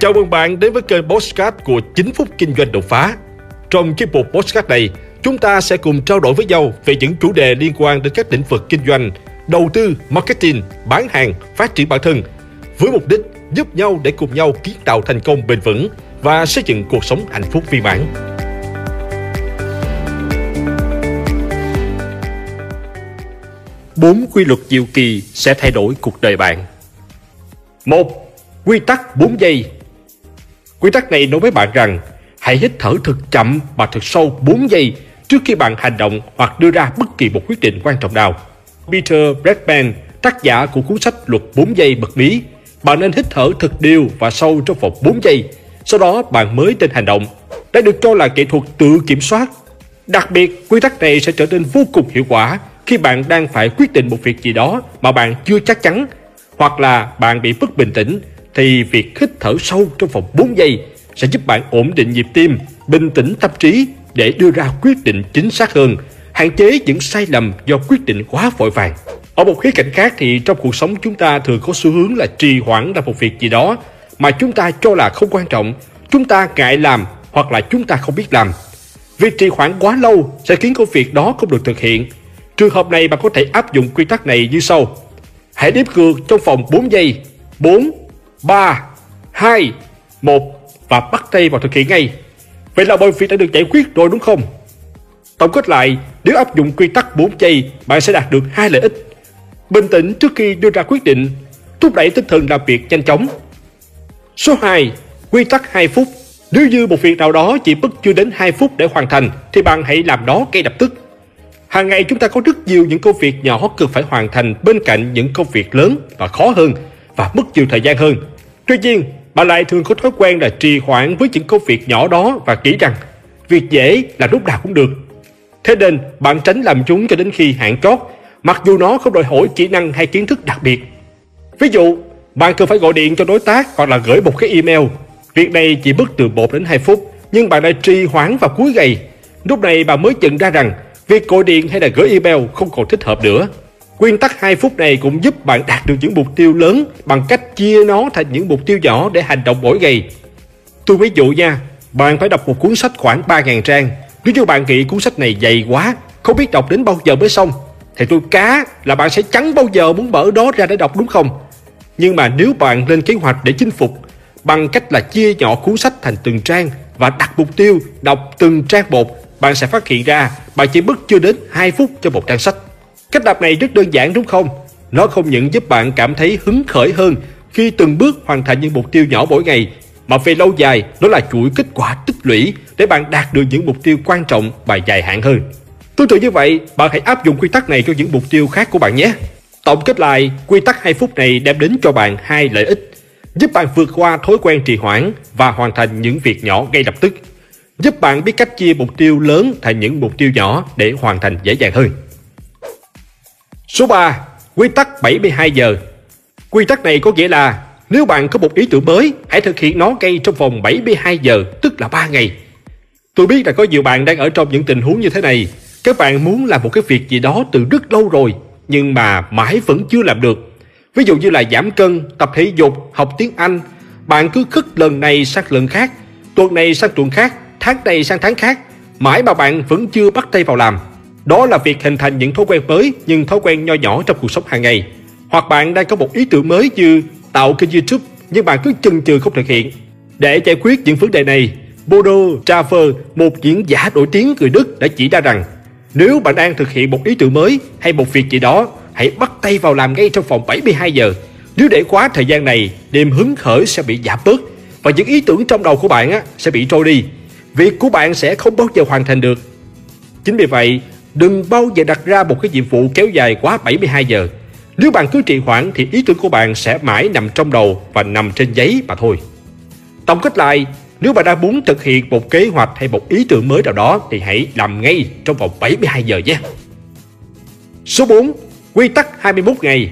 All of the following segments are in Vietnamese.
Chào mừng bạn đến với kênh Postcard của 9 phút kinh doanh đột phá. Trong chiếc mục Postcard này, chúng ta sẽ cùng trao đổi với nhau về những chủ đề liên quan đến các lĩnh vực kinh doanh, đầu tư, marketing, bán hàng, phát triển bản thân, với mục đích giúp nhau để cùng nhau kiến tạo thành công bền vững và xây dựng cuộc sống hạnh phúc viên mãn. Bốn quy luật diệu kỳ sẽ thay đổi cuộc đời bạn. Một, quy tắc 4 giây. Quy tắc này nói với bạn rằng hãy hít thở thật chậm và thật sâu 4 giây trước khi bạn hành động hoặc đưa ra bất kỳ một quyết định quan trọng nào. Peter Bradman, tác giả của cuốn sách Luật 4 giây bật mí, bạn nên hít thở thật đều và sâu trong vòng 4 giây, sau đó bạn mới nên hành động. Đây được cho là kỹ thuật tự kiểm soát. Đặc biệt, quy tắc này sẽ trở nên vô cùng hiệu quả khi bạn đang phải quyết định một việc gì đó mà bạn chưa chắc chắn hoặc là bạn bị mất bình tĩnh thì việc hít thở sâu trong vòng 4 giây sẽ giúp bạn ổn định nhịp tim, bình tĩnh tâm trí để đưa ra quyết định chính xác hơn, hạn chế những sai lầm do quyết định quá vội vàng. Ở một khía cạnh khác thì trong cuộc sống chúng ta thường có xu hướng là trì hoãn là một việc gì đó mà chúng ta cho là không quan trọng, chúng ta ngại làm hoặc là chúng ta không biết làm. Việc trì hoãn quá lâu sẽ khiến công việc đó không được thực hiện. Trường hợp này bạn có thể áp dụng quy tắc này như sau. Hãy đếm ngược trong vòng 4 giây. 4, 3, 2, 1 và bắt tay vào thực hiện ngay. Vậy là mọi việc đã được giải quyết rồi đúng không? Tổng kết lại, nếu áp dụng quy tắc 4 giây, bạn sẽ đạt được hai lợi ích. Bình tĩnh trước khi đưa ra quyết định, thúc đẩy tinh thần làm việc nhanh chóng. Số 2. Quy tắc 2 phút. Nếu như một việc nào đó chỉ mất chưa đến 2 phút để hoàn thành, thì bạn hãy làm đó ngay lập tức. Hàng ngày chúng ta có rất nhiều những công việc nhỏ cần phải hoàn thành bên cạnh những công việc lớn và khó hơn và mất nhiều thời gian hơn. Tuy nhiên, bà lại thường có thói quen là trì hoãn với những công việc nhỏ đó và nghĩ rằng việc dễ là lúc nào cũng được. Thế nên, bạn tránh làm chúng cho đến khi hạn chót, mặc dù nó không đòi hỏi kỹ năng hay kiến thức đặc biệt. Ví dụ, bạn cần phải gọi điện cho đối tác hoặc là gửi một cái email. Việc này chỉ mất từ 1 đến 2 phút, nhưng bạn lại trì hoãn vào cuối ngày. Lúc này bạn mới nhận ra rằng việc gọi điện hay là gửi email không còn thích hợp nữa. Nguyên tắc 2 phút này cũng giúp bạn đạt được những mục tiêu lớn bằng cách chia nó thành những mục tiêu nhỏ để hành động mỗi ngày. Tôi ví dụ nha, bạn phải đọc một cuốn sách khoảng 3.000 trang. Nếu như bạn nghĩ cuốn sách này dày quá, không biết đọc đến bao giờ mới xong, thì tôi cá là bạn sẽ chẳng bao giờ muốn mở đó ra để đọc đúng không? Nhưng mà nếu bạn lên kế hoạch để chinh phục bằng cách là chia nhỏ cuốn sách thành từng trang và đặt mục tiêu đọc từng trang một, bạn sẽ phát hiện ra bạn chỉ mất chưa đến 2 phút cho một trang sách. Cách đọc này rất đơn giản đúng không? Nó không những giúp bạn cảm thấy hứng khởi hơn khi từng bước hoàn thành những mục tiêu nhỏ mỗi ngày, mà về lâu dài nó là chuỗi kết quả tích lũy để bạn đạt được những mục tiêu quan trọng và dài hạn hơn. Tương tự như vậy, bạn hãy áp dụng quy tắc này cho những mục tiêu khác của bạn nhé. Tổng kết lại, quy tắc 2 phút này đem đến cho bạn hai lợi ích, giúp bạn vượt qua thói quen trì hoãn và hoàn thành những việc nhỏ ngay lập tức, giúp bạn biết cách chia mục tiêu lớn thành những mục tiêu nhỏ để hoàn thành dễ dàng hơn. Số 3. Quy tắc 72 giờ Quy tắc này có nghĩa là nếu bạn có một ý tưởng mới, hãy thực hiện nó ngay trong vòng 72 giờ, tức là 3 ngày. Tôi biết là có nhiều bạn đang ở trong những tình huống như thế này. Các bạn muốn làm một cái việc gì đó từ rất lâu rồi, nhưng mà mãi vẫn chưa làm được. Ví dụ như là giảm cân, tập thể dục, học tiếng Anh. Bạn cứ khất lần này sang lần khác, tuần này sang tuần khác, tháng này sang tháng khác. Mãi mà bạn vẫn chưa bắt tay vào làm. Đó là việc hình thành những thói quen mới nhưng thói quen nho nhỏ trong cuộc sống hàng ngày. Hoặc bạn đang có một ý tưởng mới như tạo kênh YouTube nhưng bạn cứ chần chừ không thực hiện. Để giải quyết những vấn đề này, Bodo Trafer, một diễn giả nổi tiếng người Đức đã chỉ ra rằng nếu bạn đang thực hiện một ý tưởng mới hay một việc gì đó, hãy bắt tay vào làm ngay trong vòng 72 giờ. Nếu để quá thời gian này, niềm hứng khởi sẽ bị giảm bớt và những ý tưởng trong đầu của bạn á, sẽ bị trôi đi. Việc của bạn sẽ không bao giờ hoàn thành được. Chính vì vậy, đừng bao giờ đặt ra một cái nhiệm vụ kéo dài quá 72 giờ. Nếu bạn cứ trì hoãn thì ý tưởng của bạn sẽ mãi nằm trong đầu và nằm trên giấy mà thôi. Tổng kết lại, nếu bạn đang muốn thực hiện một kế hoạch hay một ý tưởng mới nào đó thì hãy làm ngay trong vòng 72 giờ nhé. Số 4. Quy tắc 21 ngày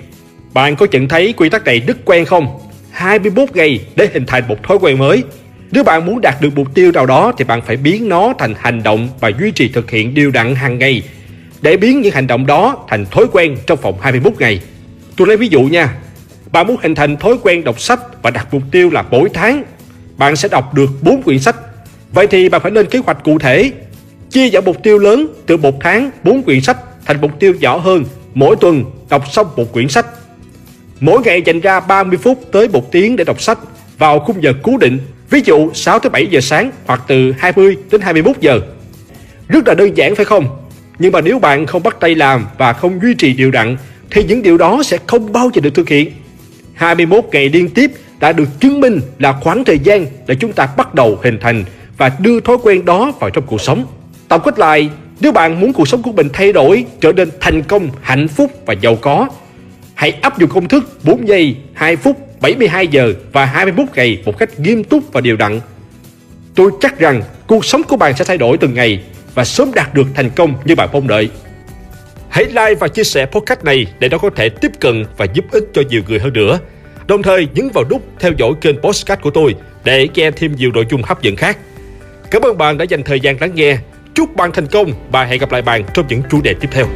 Bạn có nhận thấy quy tắc này rất quen không? 21 ngày để hình thành một thói quen mới. Nếu bạn muốn đạt được mục tiêu nào đó thì bạn phải biến nó thành hành động và duy trì thực hiện điều đặn hàng ngày để biến những hành động đó thành thói quen trong vòng 21 ngày. Tôi lấy ví dụ nha. Bạn muốn hình thành thói quen đọc sách và đặt mục tiêu là mỗi tháng bạn sẽ đọc được 4 quyển sách. Vậy thì bạn phải lên kế hoạch cụ thể, chia giảm mục tiêu lớn từ một tháng 4 quyển sách thành mục tiêu nhỏ hơn, mỗi tuần đọc xong một quyển sách. Mỗi ngày dành ra 30 phút tới 1 tiếng để đọc sách vào khung giờ cố định, ví dụ 6 tới 7 giờ sáng hoặc từ 20 đến 21 giờ. Rất là đơn giản phải không? Nhưng mà nếu bạn không bắt tay làm và không duy trì điều đặn thì những điều đó sẽ không bao giờ được thực hiện. 21 ngày liên tiếp đã được chứng minh là khoảng thời gian để chúng ta bắt đầu hình thành và đưa thói quen đó vào trong cuộc sống. Tổng kết lại, nếu bạn muốn cuộc sống của mình thay đổi, trở nên thành công, hạnh phúc và giàu có, hãy áp dụng công thức 4 giây, 2 phút, 72 giờ và 21 ngày một cách nghiêm túc và đều đặn. Tôi chắc rằng cuộc sống của bạn sẽ thay đổi từng ngày và sớm đạt được thành công như bạn mong đợi. Hãy like và chia sẻ podcast này để nó có thể tiếp cận và giúp ích cho nhiều người hơn nữa. Đồng thời nhấn vào nút theo dõi kênh podcast của tôi để nghe thêm nhiều nội dung hấp dẫn khác. Cảm ơn bạn đã dành thời gian lắng nghe. Chúc bạn thành công và hẹn gặp lại bạn trong những chủ đề tiếp theo.